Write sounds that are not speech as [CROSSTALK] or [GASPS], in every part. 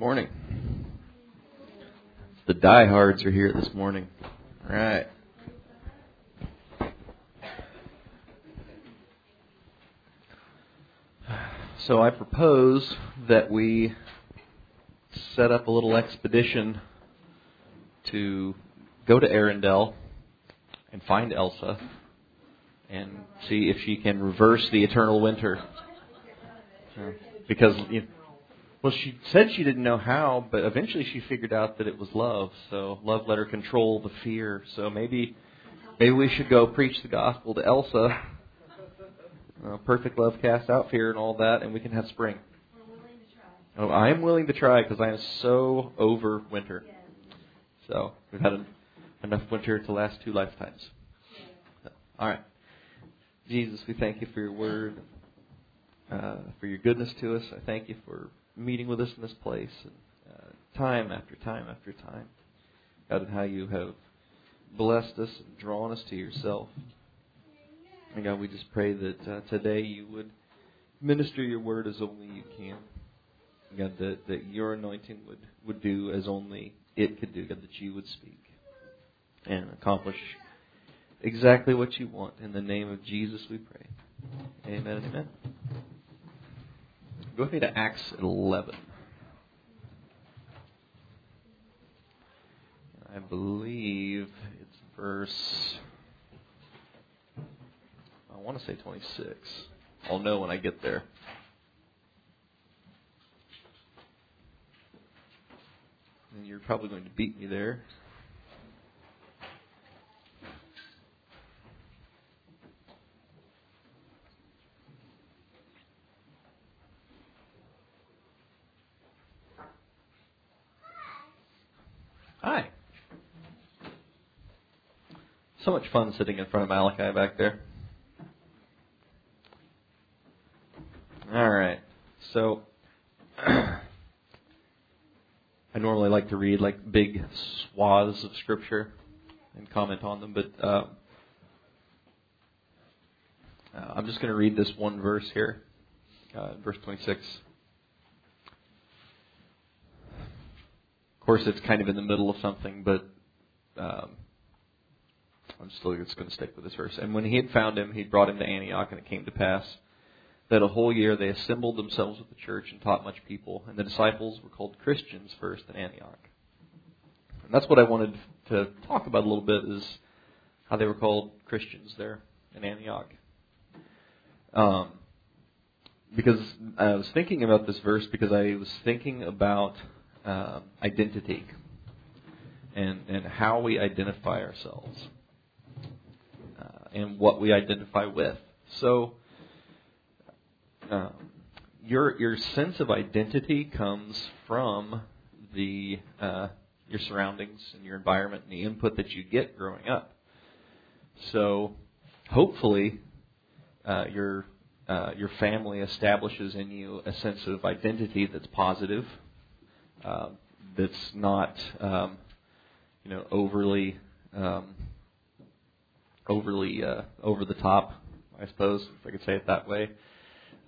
morning. The diehards are here this morning. All right. So I propose that we set up a little expedition to go to Arendelle and find Elsa and see if she can reverse the eternal winter. Because you know, well, she said she didn't know how, but eventually she figured out that it was love. So love let her control the fear. So maybe, maybe we should go preach the gospel to Elsa. Uh, perfect love casts out fear and all that, and we can have spring. Oh, I am willing to try because I am so over winter. So we've had enough winter to last two lifetimes. So, all right, Jesus, we thank you for your word, uh, for your goodness to us. I thank you for meeting with us in this place, and, uh, time after time after time. God, and how you have blessed us and drawn us to yourself. And God, we just pray that uh, today you would minister your word as only you can. God, that, that your anointing would, would do as only it could do. God, that you would speak and accomplish exactly what you want. In the name of Jesus we pray. Amen and amen. Go with to Acts 11. I believe it's verse, I want to say 26. I'll know when I get there. And you're probably going to beat me there. Hi. So much fun sitting in front of Malachi back there. All right. So [CLEARS THROAT] I normally like to read like big swaths of scripture and comment on them, but uh, uh, I'm just going to read this one verse here, uh, verse 26. Of course, it's kind of in the middle of something, but um, I'm still just going to stick with this verse. And when he had found him, he brought him to Antioch, and it came to pass that a whole year they assembled themselves with the church and taught much people. And the disciples were called Christians first in Antioch. And that's what I wanted to talk about a little bit is how they were called Christians there in Antioch. Um, because I was thinking about this verse because I was thinking about uh, identity and, and how we identify ourselves and what we identify with. So, um, your your sense of identity comes from the uh, your surroundings and your environment and the input that you get growing up. So, hopefully, uh, your uh, your family establishes in you a sense of identity that's positive uh, that's not um, you know overly um, overly uh, over the top, I suppose if I could say it that way.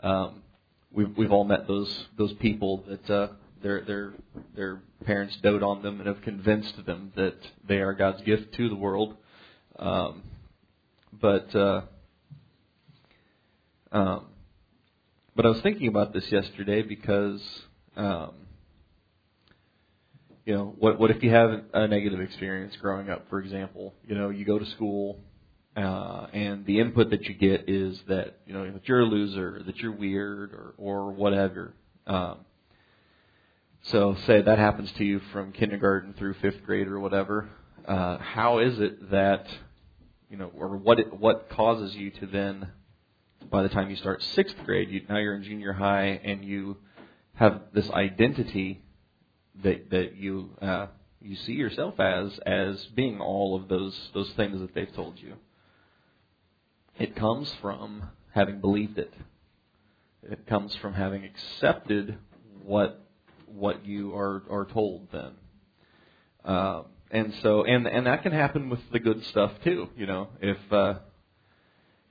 Um, we've we've all met those those people that uh, their their their parents dote on them and have convinced them that they are God's gift to the world. Um, but uh, um, but I was thinking about this yesterday because um, you know, what what if you have a negative experience growing up? For example, you know, you go to school, uh, and the input that you get is that you know that you're a loser, that you're weird, or or whatever. Um, so, say that happens to you from kindergarten through fifth grade or whatever. Uh, how is it that you know, or what it, what causes you to then, by the time you start sixth grade, you, now you're in junior high and you have this identity that that you uh, you see yourself as as being all of those those things that they've told you. It comes from having believed it. It comes from having accepted what what you are are told. Then, uh, and so and and that can happen with the good stuff too. You know, if uh,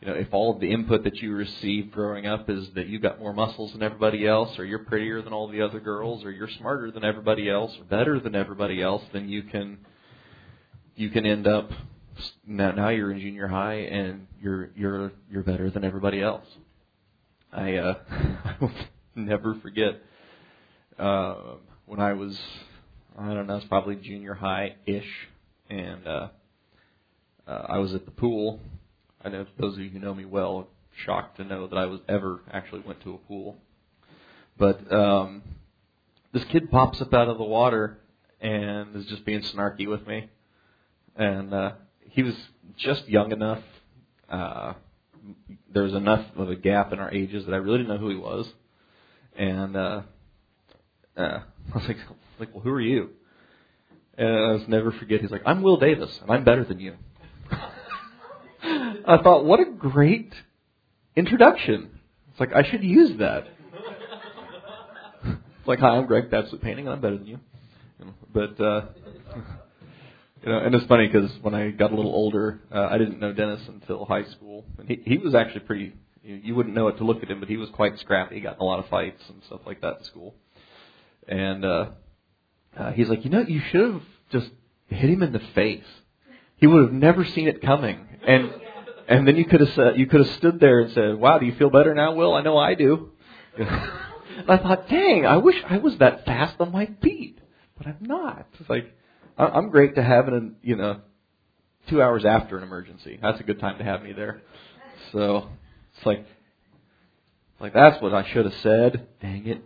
you know, if all of the input that you received growing up is that you've got more muscles than everybody else, or you're prettier than all the other girls, or you're smarter than everybody else, or better than everybody else, then you can you can end up now, now you're in junior high and you're you're you're better than everybody else. I uh, [LAUGHS] I will never forget uh, when I was I don't know, it's probably junior high ish, and uh, uh, I was at the pool. I know those of you who know me well shocked to know that I was ever actually went to a pool. But um, this kid pops up out of the water and is just being snarky with me, and uh, he was just young enough. Uh, there was enough of a gap in our ages that I really didn't know who he was, and uh, uh, [LAUGHS] I was like, like, well, who are you? And I was never forget. He's like, I'm Will Davis, and I'm better than you. [LAUGHS] I thought, what a great introduction. It's like I should use that. it's [LAUGHS] like, hi, I'm Greg Babsett Painting, and I'm better than you. But uh, you know, and it's funny because when I got a little older, uh, I didn't know Dennis until high school, and he he was actually pretty. You, you wouldn't know it to look at him, but he was quite scrappy. He got in a lot of fights and stuff like that in school. And uh, uh, he's like, you know, you should have just hit him in the face. He would have never seen it coming. And and then you could have said, you could have stood there and said, "Wow, do you feel better now, Will? I know I do." and [LAUGHS] I thought, dang, I wish I was that fast on my feet, but I'm not. It's like I'm great to have in, you know, two hours after an emergency. That's a good time to have me there. So it's like, like that's what I should have said. Dang it!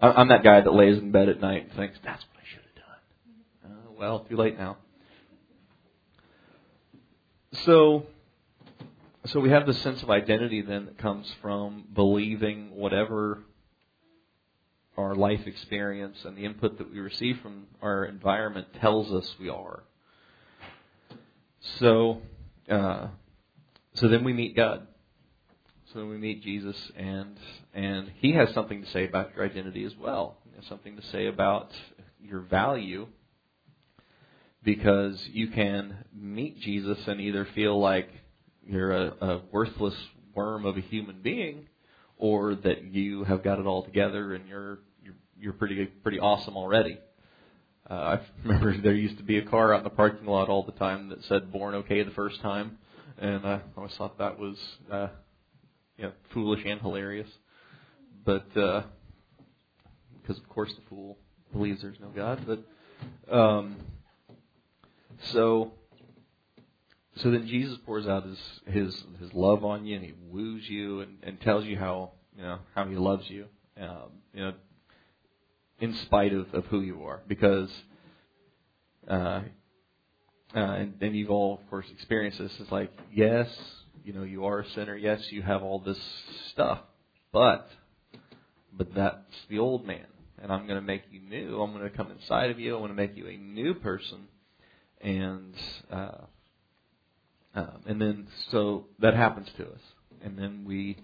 I'm that guy that lays in bed at night and thinks that's what I should have done. Uh, well, too late now. So, so we have this sense of identity then that comes from believing whatever our life experience and the input that we receive from our environment tells us we are. So, uh, so then we meet God. So then we meet Jesus, and and He has something to say about your identity as well. He has something to say about your value, because you can meet Jesus and either feel like you're a, a worthless worm of a human being, or that you have got it all together and you're you're, you're pretty pretty awesome already. Uh, I remember [LAUGHS] there used to be a car out in the parking lot all the time that said "Born Okay" the first time, and I always thought that was uh, you know foolish and hilarious. But uh, because of course the fool believes there's no God, but um, so so then Jesus pours out his his his love on you, and he woos you, and, and tells you how you know how he loves you, um, you know, in spite of, of who you are, because uh, uh, and, and you've all of course experienced this. It's like yes, you know you are a sinner. Yes, you have all this stuff, but but that's the old man, and I'm going to make you new. I'm going to come inside of you. I'm going to make you a new person, and uh, um, and then so that happens to us, and then we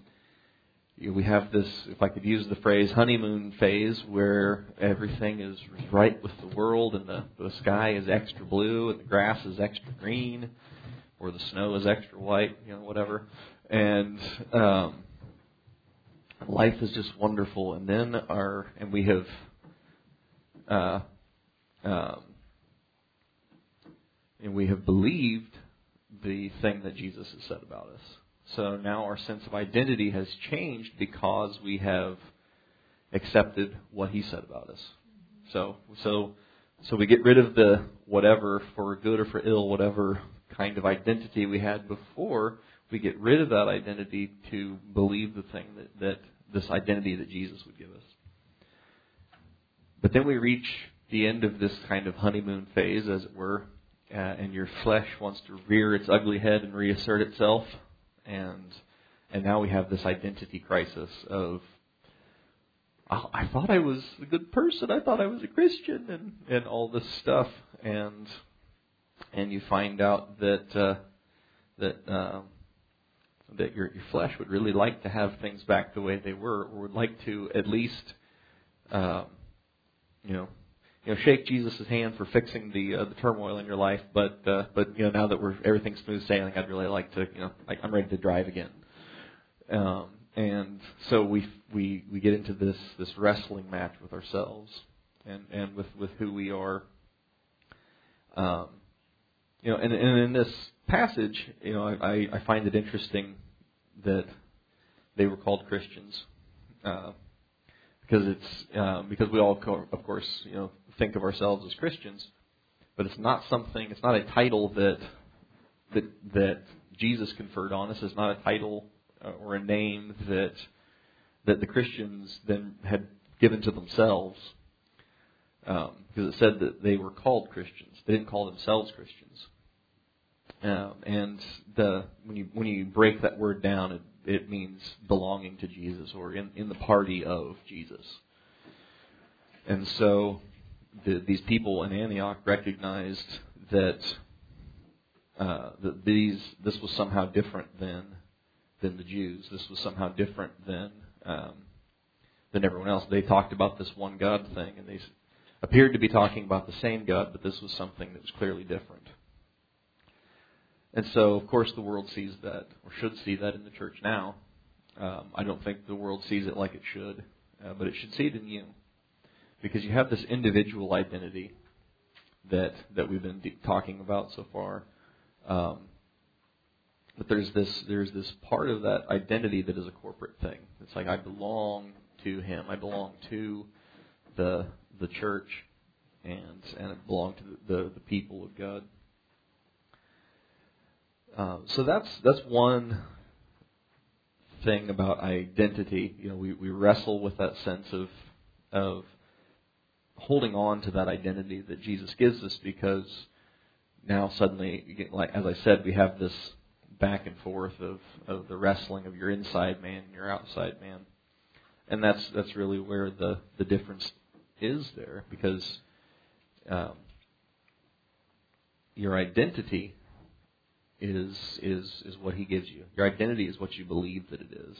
you know, we have this, if I could use the phrase, honeymoon phase where everything is right with the world, and the, the sky is extra blue, and the grass is extra green, or the snow is extra white, you know, whatever, and um, life is just wonderful. And then our and we have. Uh, um, and we have believed the thing that Jesus has said about us. So now our sense of identity has changed because we have accepted what he said about us. So so so we get rid of the whatever for good or for ill, whatever kind of identity we had before, we get rid of that identity to believe the thing that, that this identity that Jesus would give us. But then we reach the end of this kind of honeymoon phase, as it were, uh, and your flesh wants to rear its ugly head and reassert itself, and and now we have this identity crisis of oh, I thought I was a good person, I thought I was a Christian, and and all this stuff, and and you find out that uh, that uh, that your your flesh would really like to have things back the way they were, or would like to at least, um, you know, you know shake Jesus' hand for fixing the uh, the turmoil in your life, but uh, but you know now that we're everything's smooth sailing, I'd really like to you know like I'm ready to drive again. Um, and so we we we get into this this wrestling match with ourselves and and with with who we are. Um, you know, and, and in this passage, you know, I, I find it interesting that they were called Christians uh, because it's um, because we all, of course, you know, think of ourselves as Christians, but it's not something. It's not a title that that that Jesus conferred on us. It's not a title uh, or a name that that the Christians then had given to themselves, um, because it said that they were called Christians. They didn't call themselves Christians. Um, and the when you when you break that word down, it, it means belonging to Jesus or in, in the party of Jesus. And so the, these people in Antioch recognized that uh, that these this was somehow different than than the Jews. This was somehow different than um, than everyone else. They talked about this one God thing, and they appeared to be talking about the same God, but this was something that was clearly different. And so, of course, the world sees that, or should see that in the church now. Um, I don't think the world sees it like it should, uh, but it should see it in you, because you have this individual identity that that we've been de- talking about so far. Um, but there's this there's this part of that identity that is a corporate thing. It's like I belong to Him. I belong to the the church, and and it belong to the, the, the people of God. Uh, so that's that's one thing about identity. You know, we, we wrestle with that sense of of holding on to that identity that Jesus gives us because now suddenly, like as I said, we have this back and forth of, of the wrestling of your inside man and your outside man. And that's that's really where the, the difference is there because um, your identity is is is what he gives you. Your identity is what you believe that it is.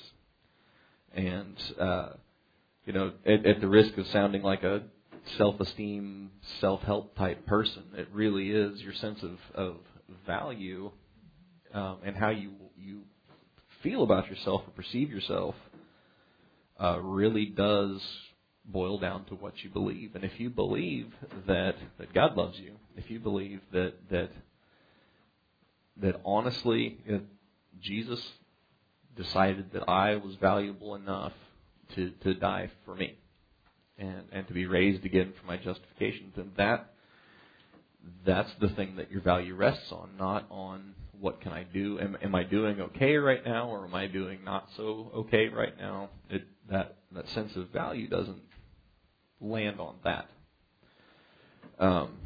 And uh, you know, at, at the risk of sounding like a self-esteem, self-help type person, it really is your sense of, of value um, and how you you feel about yourself or perceive yourself uh, really does boil down to what you believe. And if you believe that that God loves you, if you believe that that that honestly Jesus decided that I was valuable enough to to die for me and and to be raised again for my justification, then that that's the thing that your value rests on, not on what can I do? Am, am I doing okay right now, or am I doing not so okay right now? It, that that sense of value doesn't land on that. Um,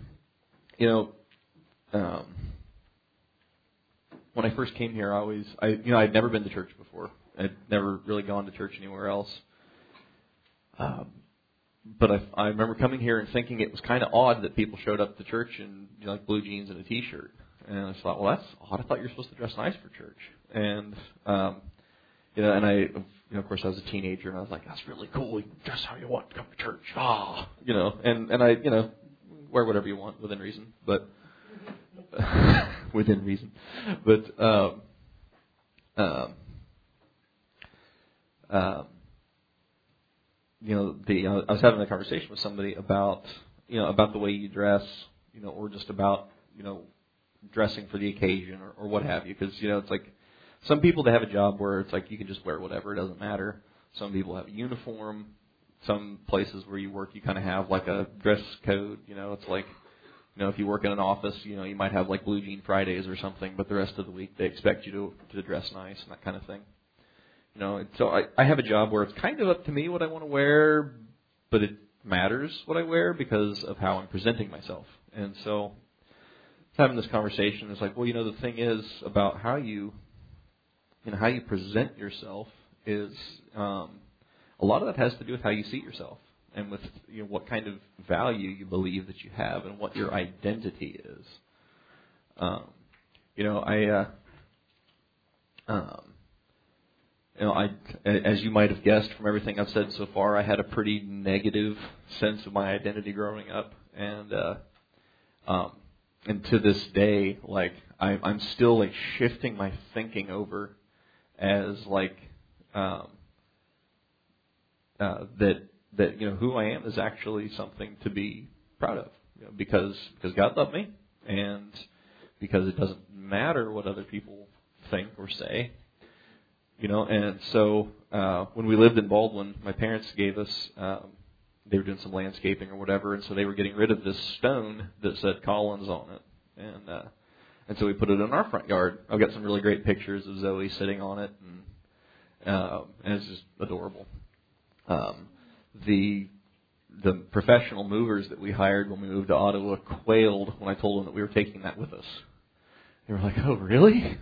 you know, um, when I first came here, I always, I you know, I'd never been to church before. I'd never really gone to church anywhere else. Um, but I, I remember coming here and thinking it was kind of odd that people showed up to church in you know, like blue jeans and a t-shirt. And I thought, well, that's odd. I thought you were supposed to dress nice for church. And um, you know, and I, you know, of course, I was a teenager, and I was like, that's really cool. You can dress how you want to come to church. Ah, you know, and and I, you know, wear whatever you want within reason, but [LAUGHS] within reason. But um, um, um, you know, the uh, I was having a conversation with somebody about you know about the way you dress, you know, or just about you know dressing for the occasion or, or what have you. Because you know, it's like some people they have a job where it's like you can just wear whatever, it doesn't matter. Some people have a uniform. Some places where you work, you kind of have like a dress code. You know, it's like you know, if you work in an office, you know, you might have like blue jean Fridays or something, but the rest of the week they expect you to to dress nice and that kind of thing. You know, so I I have a job where it's kind of up to me what I want to wear, but it matters what I wear because of how I'm presenting myself. And so having this conversation is like, well, you know, the thing is about how you, you know, how you present yourself is um, a lot of that has to do with how you see yourself and with you know what kind of value you believe that you have and what your identity is. Um, you know, I, uh, um, you know, I, as you might have guessed from everything I've said so far, I had a pretty negative sense of my identity growing up, and uh, um, and to this day, like I, I'm still like shifting my thinking over as like um, uh, that that you know who I am is actually something to be proud of you know, because because God loved me and because it doesn't matter what other people think or say you know and so uh when we lived in Baldwin my parents gave us um they were doing some landscaping or whatever and so they were getting rid of this stone that said Collins on it and uh and so we put it in our front yard I've got some really great pictures of Zoe sitting on it and um and it's just adorable um the the professional movers that we hired when we moved to Ottawa quailed when I told them that we were taking that with us. They were like, "Oh, really?"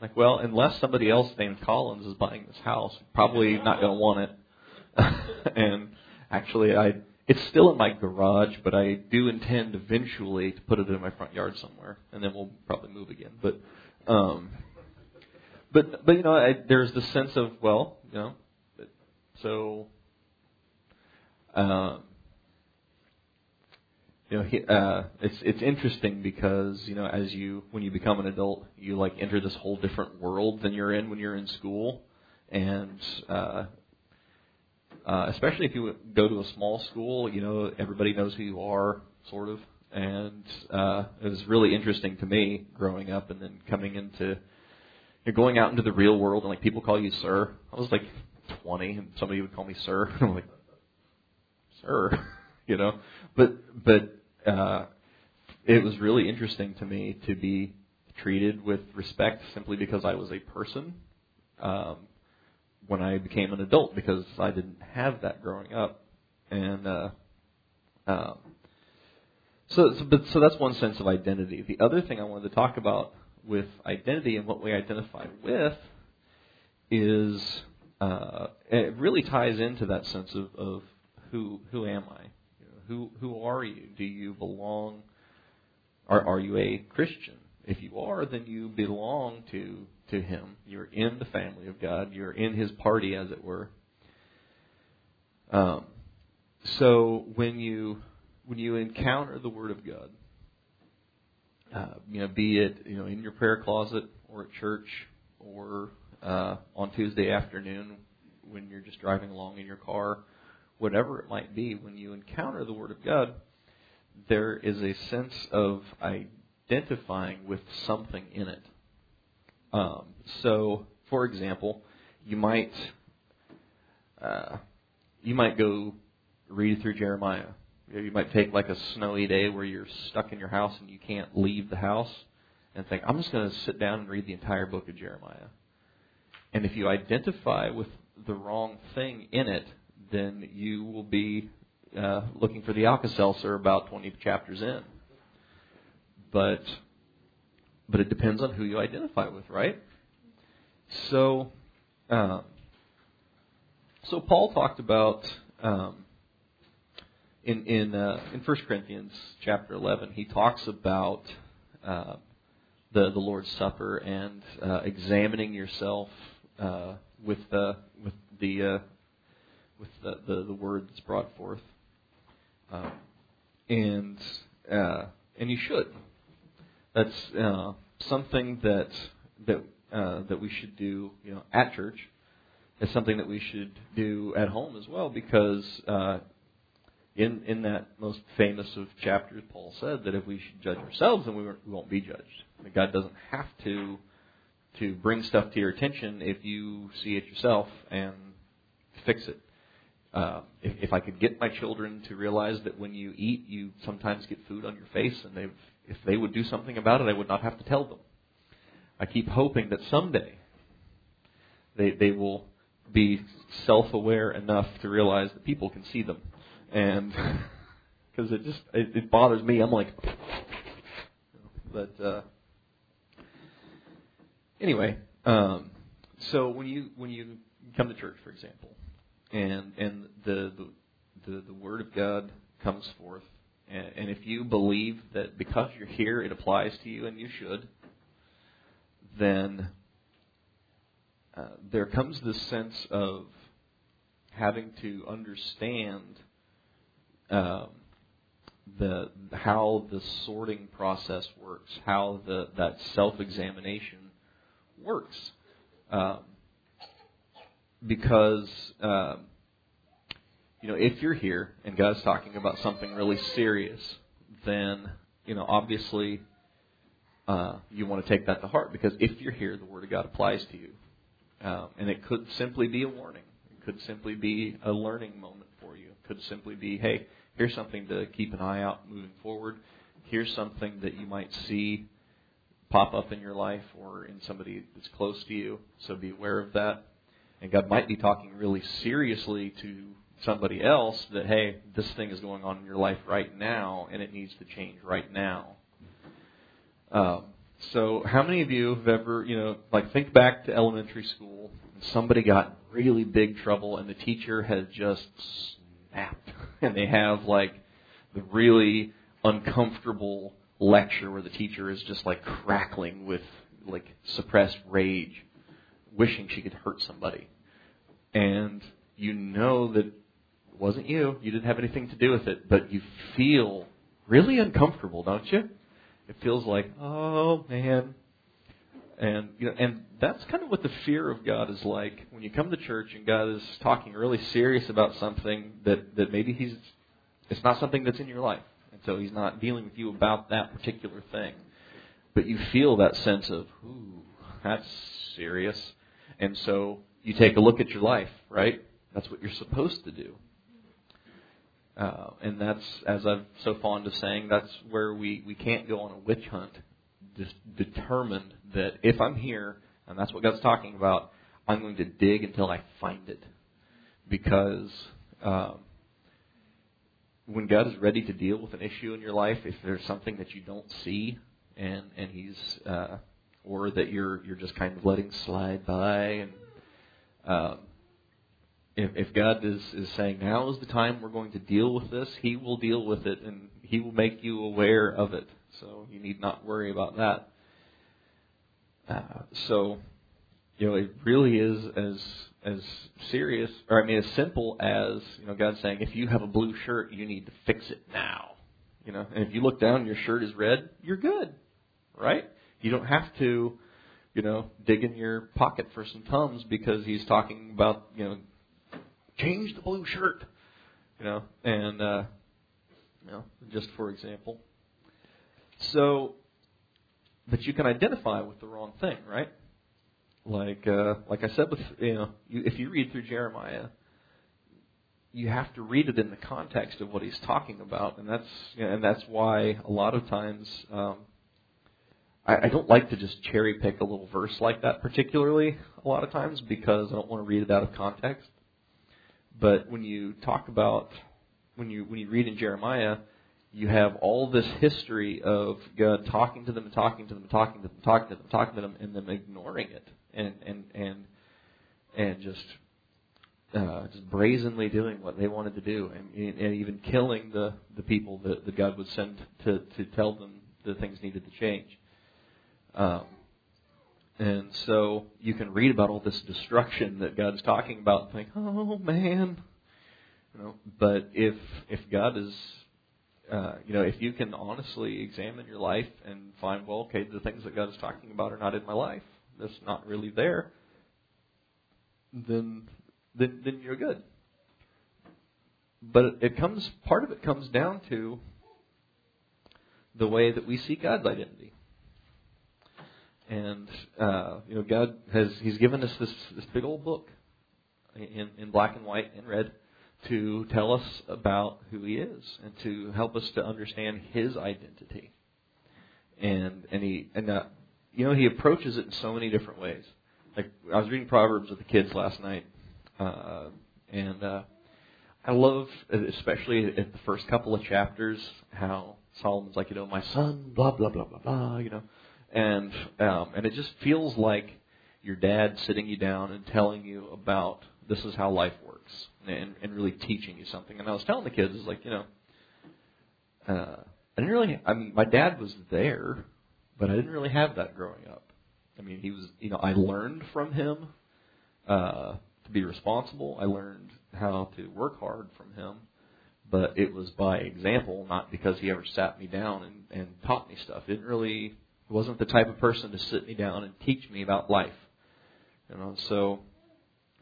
Like, well, unless somebody else named Collins is buying this house, probably not going to want it. [LAUGHS] and actually, I it's still in my garage, but I do intend eventually to put it in my front yard somewhere, and then we'll probably move again. But, um, but but you know, I, there's the sense of well, you know, so um, you know, he, uh, it's it's interesting because you know, as you when you become an adult, you like enter this whole different world than you're in when you're in school, and uh, uh, especially if you go to a small school, you know, everybody knows who you are, sort of, and uh, it was really interesting to me growing up and then coming into you're going out into the real world and like people call you sir. I was like 20 and somebody would call me sir. [LAUGHS] I'm like, sir, [LAUGHS] you know. But but uh, it was really interesting to me to be treated with respect simply because I was a person. Um, when I became an adult, because I didn't have that growing up, and uh, um, so, so but so that's one sense of identity. The other thing I wanted to talk about with identity and what we identify with is uh, it really ties into that sense of, of who who am I? Who who are you? Do you belong? Are are you a Christian? If you are, then you belong to to Him. You're in the family of God. You're in His party, as it were. Um, so when you when you encounter the Word of God, uh, you know, be it you know in your prayer closet or at church or uh, on Tuesday afternoon when you're just driving along in your car, whatever it might be, when you encounter the Word of God, there is a sense of identifying with something in it. Um, so, for example, you might uh, you might go read through Jeremiah. You might take like a snowy day where you're stuck in your house and you can't leave the house, and think, I'm just going to sit down and read the entire book of Jeremiah. And if you identify with the wrong thing in it, then you will be uh, looking for the Alka-Seltzer about 20 chapters in. But but it depends on who you identify with, right? So um, so Paul talked about um, in in uh, in 1 Corinthians chapter 11. He talks about uh, the the Lord's Supper and uh, examining yourself uh, with the with the uh, with the, the, the word that's brought forth. Um, and uh, and you should. That's uh, something that that uh, that we should do, you know, at church. It's something that we should do at home as well, because uh, in in that most famous of chapters, Paul said that if we should judge ourselves, then we, we won't be judged. God doesn't have to to bring stuff to your attention if you see it yourself and fix it. Uh, if, if I could get my children to realize that when you eat, you sometimes get food on your face, and they if they would do something about it, I would not have to tell them. I keep hoping that someday they they will be self-aware enough to realize that people can see them, and [LAUGHS] because it just it, it bothers me. I'm like, but uh, anyway, um, so when you when you come to church, for example, and and the the the, word of God comes forth, and, and if you believe that because you're here it applies to you, and you should, then uh, there comes this sense of having to understand um, the how the sorting process works, how the that self examination works, um, because um, you know if you're here and God's talking about something really serious, then you know obviously uh, you want to take that to heart because if you're here, the Word of God applies to you, um, and it could simply be a warning. It could simply be a learning moment for you. It could simply be, hey Here's something to keep an eye out moving forward. Here's something that you might see pop up in your life or in somebody that's close to you. So be aware of that. And God might be talking really seriously to somebody else that, hey, this thing is going on in your life right now and it needs to change right now. Um, so, how many of you have ever, you know, like think back to elementary school and somebody got really big trouble and the teacher has just snapped [LAUGHS] and they have like the really uncomfortable lecture where the teacher is just like crackling with like suppressed rage, wishing she could hurt somebody. And you know that it wasn't you, you didn't have anything to do with it, but you feel really uncomfortable, don't you? It feels like, oh man. And you know, and that's kind of what the fear of God is like when you come to church and God is talking really serious about something that that maybe he's it's not something that's in your life, and so he's not dealing with you about that particular thing, but you feel that sense of ooh, that's serious, and so you take a look at your life, right? That's what you're supposed to do. Uh, and that's, as I'm so fond of saying, that's where we, we can't go on a witch hunt, just determined that if I'm here and that's what God's talking about. I'm going to dig until I find it. Because um, when God is ready to deal with an issue in your life, if there's something that you don't see, and and He's uh, or that you're you're just kind of letting slide by, and um, if, if God is is saying now is the time we're going to deal with this, He will deal with it, and He will make you aware of it. So you need not worry about that. Uh, so, you know, it really is as as serious, or I mean, as simple as you know, God saying, if you have a blue shirt, you need to fix it now. You know, and if you look down, and your shirt is red, you're good, right? You don't have to, you know, dig in your pocket for some tums because He's talking about, you know, change the blue shirt, you know, and uh, you know, just for example. So but you can identify with the wrong thing, right? Like uh, like I said, with you know, you, if you read through Jeremiah, you have to read it in the context of what he's talking about, and that's you know, and that's why a lot of times um, I, I don't like to just cherry pick a little verse like that, particularly a lot of times because I don't want to read it out of context. But when you talk about when you when you read in Jeremiah, you have all this history of God talking to them and talking to them and talking to them, talking to them, talking to them, and them ignoring it and and and and just uh, just brazenly doing what they wanted to do, and, and even killing the the people that, that God would send to to tell them that things needed to change. Um, and so you can read about all this destruction that God's talking about and think, oh man, you know. But if if God is uh, you know, if you can honestly examine your life and find, well, okay, the things that God is talking about are not in my life, that's not really there, then then then you're good. But it comes part of it comes down to the way that we see God's identity. And uh, you know, God has He's given us this this big old book in in black and white and red to tell us about who he is and to help us to understand his identity. And and he and uh, you know he approaches it in so many different ways. Like I was reading Proverbs with the kids last night, uh, and uh, I love, especially at the first couple of chapters, how Solomon's like, you know, my son, blah blah blah blah blah, you know, and um, and it just feels like your dad sitting you down and telling you about this is how life works and, and really teaching you something. And I was telling the kids, like, you know, uh, I didn't really, I mean, my dad was there, but I didn't really have that growing up. I mean, he was, you know, I learned from him uh, to be responsible. I learned how to work hard from him, but it was by example, not because he ever sat me down and, and taught me stuff. It didn't really wasn't the type of person to sit me down and teach me about life. You know, so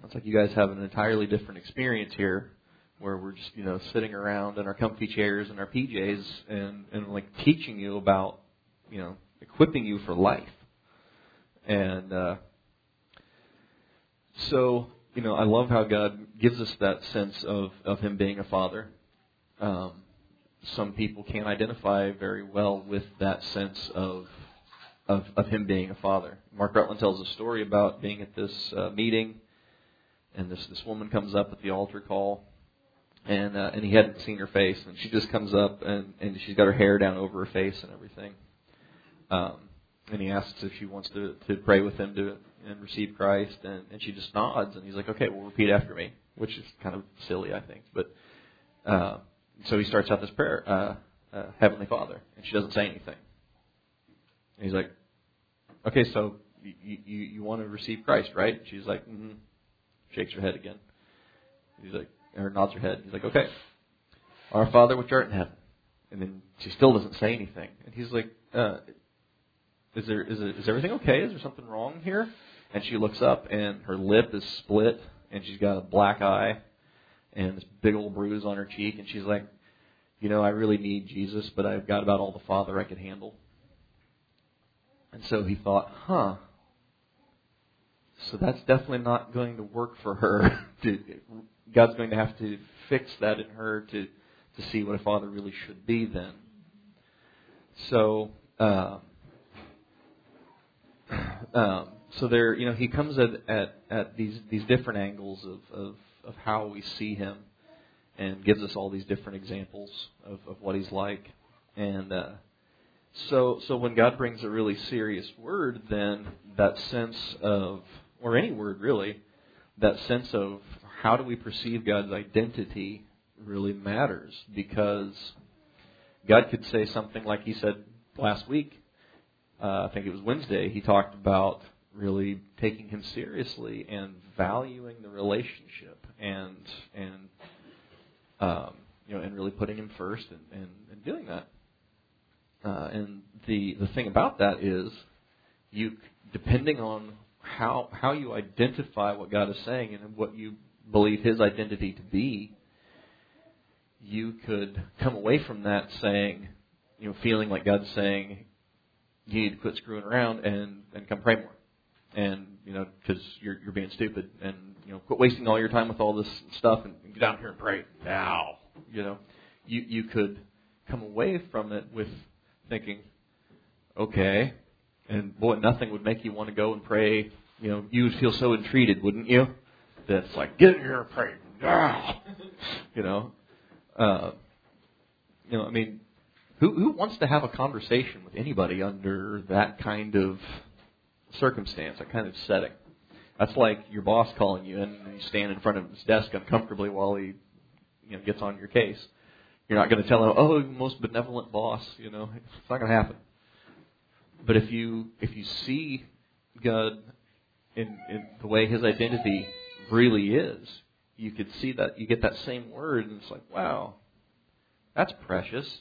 it's like you guys have an entirely different experience here where we're just, you know, sitting around in our comfy chairs and our PJs and, and like teaching you about, you know, equipping you for life. And uh so, you know, I love how God gives us that sense of, of Him being a father. Um, some people can't identify very well with that sense of, of, of Him being a father. Mark Rutland tells a story about being at this uh, meeting, and this, this woman comes up at the altar call, and, uh, and he hadn't seen her face, and she just comes up, and, and she's got her hair down over her face and everything. Um, and he asks if she wants to, to pray with him to and receive Christ, and, and she just nods, and he's like, okay, well, repeat after me, which is kind of silly, I think. But uh, so he starts out this prayer, uh, uh, Heavenly Father, and she doesn't say anything. And he's like, okay, so you, you, you want to receive Christ, right? She's like, mm-hmm. Shakes her head again. He's like, or nods her head. He's like, okay, Our Father which art in heaven. And then she still doesn't say anything. And he's like, uh, is there is, it, is everything okay? Is there something wrong here? And she looks up, and her lip is split, and she's got a black eye, and this big old bruise on her cheek. And she's like, You know, I really need Jesus, but I've got about all the Father I could handle. And so he thought, Huh. So that's definitely not going to work for her. [LAUGHS] God's going to have to fix that in her to to see what a father really should be then. So. Uh, um, so there, you know, he comes at, at, at these these different angles of, of, of how we see him, and gives us all these different examples of, of what he's like. And uh, so so when God brings a really serious word, then that sense of, or any word really, that sense of how do we perceive God's identity really matters because God could say something like He said last week. Uh, I think it was Wednesday. He talked about really taking him seriously and valuing the relationship and and um, you know and really putting him first and, and, and doing that. Uh, and the the thing about that is you depending on how how you identify what God is saying and what you believe His identity to be, you could come away from that saying, you know, feeling like God's saying, you need to quit screwing around and and come pray more. And you know because you're you're being stupid and you know quit wasting all your time with all this stuff and, and get down here and pray now you know? You you could come away from it with thinking okay and boy nothing would make you want to go and pray you know you would feel so entreated wouldn't you that's like get in here and pray now [LAUGHS] you know uh you know i mean who who wants to have a conversation with anybody under that kind of circumstance, that kind of setting. That's like your boss calling you in and you stand in front of his desk uncomfortably while he you know, gets on your case. You're not going to tell him, "Oh, most benevolent boss," you know. It's not going to happen. But if you if you see God in, in the way His identity really is, you could see that you get that same word, and it's like, wow, that's precious.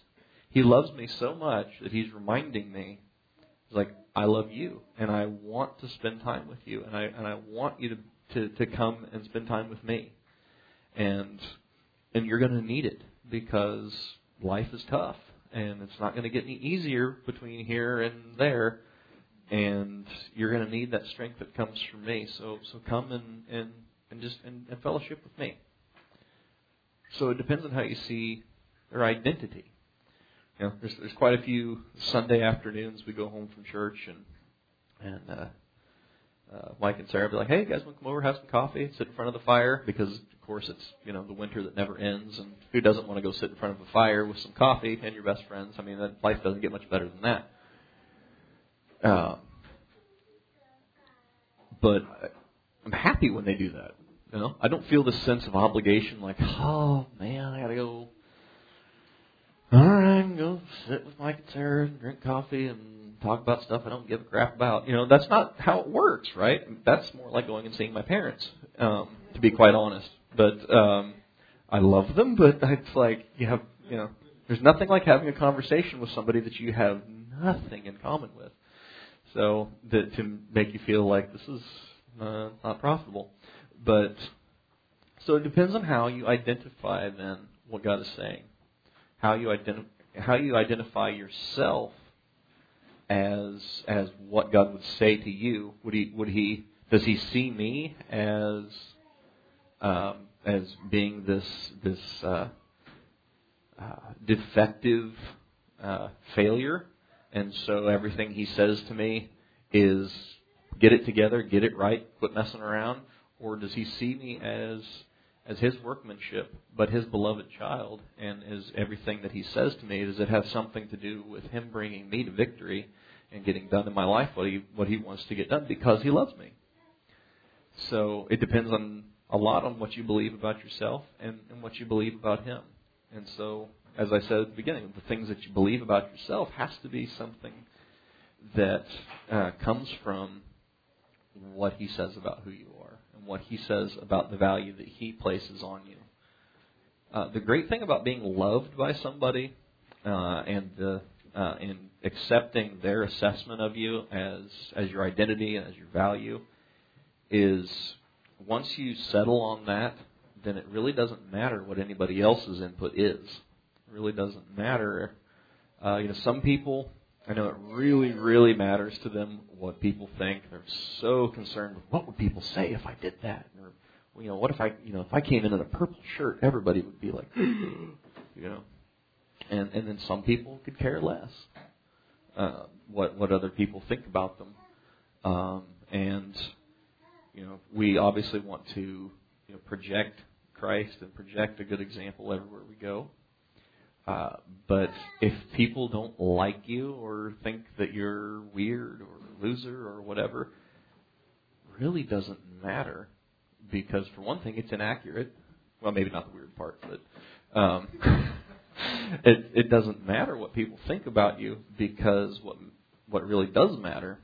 He loves me so much that He's reminding me. It's like I love you and I want to spend time with you and I and I want you to to, to come and spend time with me. And and you're going to need it because life is tough and it's not going to get any easier between here and there and you're going to need that strength that comes from me. So so come and and and just and, and fellowship with me. So it depends on how you see their identity. You know, there's there's quite a few Sunday afternoons we go home from church and and uh, uh, Mike and Sarah will be like, "Hey, you guys want to come over, have some coffee, sit in front of the fire?" Because of course it's you know the winter that never ends, and who doesn't want to go sit in front of a fire with some coffee and your best friends? I mean, that life doesn't get much better than that. Uh, but I'm happy when they do that. You know, I don't feel this sense of obligation, like, oh man, I gotta go all right, go sit with Mike and Sarah and drink coffee and talk about stuff I don't give a crap about. You know, that's not how it works, right? That's more like going and seeing my parents, um, to be quite honest. But um, I, love them, [LAUGHS] but it's like you have you know there's nothing like having a conversation with somebody that you have nothing in common with. So that to make you feel like this is uh, not profitable, but so it depends on how you identify then what God is saying, how you identify how you identify yourself as as what God would say to you. Would he would he does he see me as um, as being this this uh, uh, defective uh, failure, and so everything he says to me is get it together, get it right, quit messing around, or does he see me as as his workmanship, but his beloved child, and is everything that he says to me does it have something to do with him bringing me to victory and getting done in my life what he what he wants to get done because he loves me. So it depends on a lot on what you believe about yourself and, and what you believe about him. And so, as I said at the beginning, the things that you believe about yourself has to be something that uh, comes from what he says about who you are what he says about the value that he places on you. Uh, the great thing about being loved by somebody uh, and the uh, and accepting their assessment of you as as your identity and as your value is once you settle on that, then it really doesn't matter what anybody else's input is. It really doesn't matter. Uh, you know, some people, I know it really, really matters to them what people think. They're so concerned with what would people say if I did that, or you know, what if I, you know, if I came in in a purple shirt, everybody would be like, [GASPS] you know, and and then some people could care less uh, what what other people think about them, um, and you know, we obviously want to you know, project Christ and project a good example everywhere we go. Uh, but if people don't like you or think that you're weird or loser or whatever, really doesn't matter because for one thing, it's inaccurate. Well, maybe not the weird part, but um, [LAUGHS] it it doesn't matter what people think about you because what what really does matter,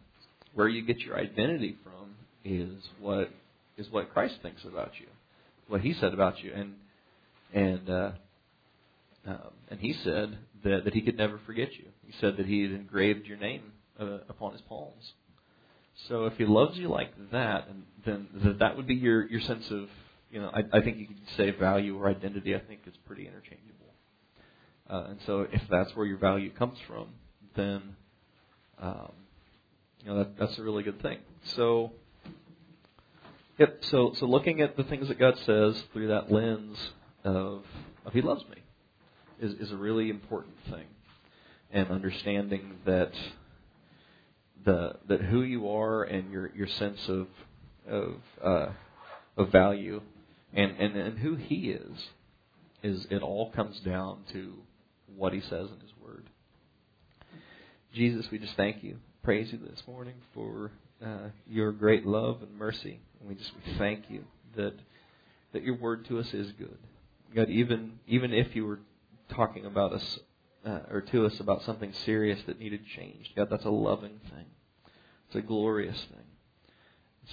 where you get your identity from, is what is what Christ thinks about you, what He said about you, and and uh, um, and He said that that He could never forget you. He said that He had engraved your name uh, upon His palms. So if He loves you like that, then that, that would be your your sense of you know I, I think you could say value or identity. I think is pretty interchangeable. Uh, and so if that's where your value comes from, then um, you know that, that's a really good thing. So Yep. So so looking at the things that God says through that lens of of He loves me is is a really important thing, and understanding that the that who you are and your your sense of of uh, of value and, and and who He is is it all comes down to what He says in His Word. Jesus, we just thank you, praise you this morning for uh, your great love and mercy. And we just thank you that that your word to us is good. God, even even if you were talking about us uh, or to us about something serious that needed changed, God, that's a loving thing. It's a glorious thing.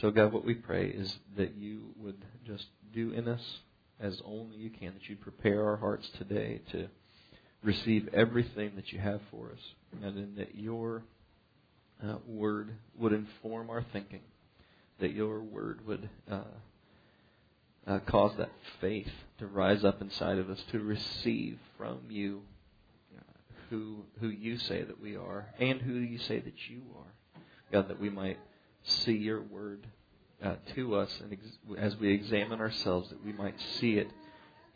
So, God, what we pray is that you would just do in us as only you can, that you prepare our hearts today to receive everything that you have for us, and then that your uh, word would inform our thinking, that your word would uh, uh, cause that faith to rise up inside of us to receive from you uh, who who you say that we are and who you say that you are, God, that we might see your word uh, to us and ex- as we examine ourselves, that we might see it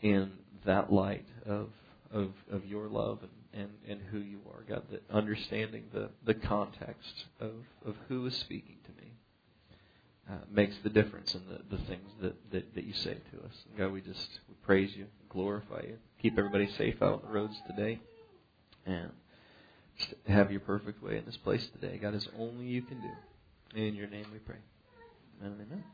in that light of of, of your love and and, and who you are, God, that understanding the, the context of, of who is speaking to uh, makes the difference in the, the things that, that, that you say to us. God, we just we praise you, glorify you, keep everybody safe out on the roads today, and just have your perfect way in this place today. God, is only you can do. In your name we pray. Amen. amen.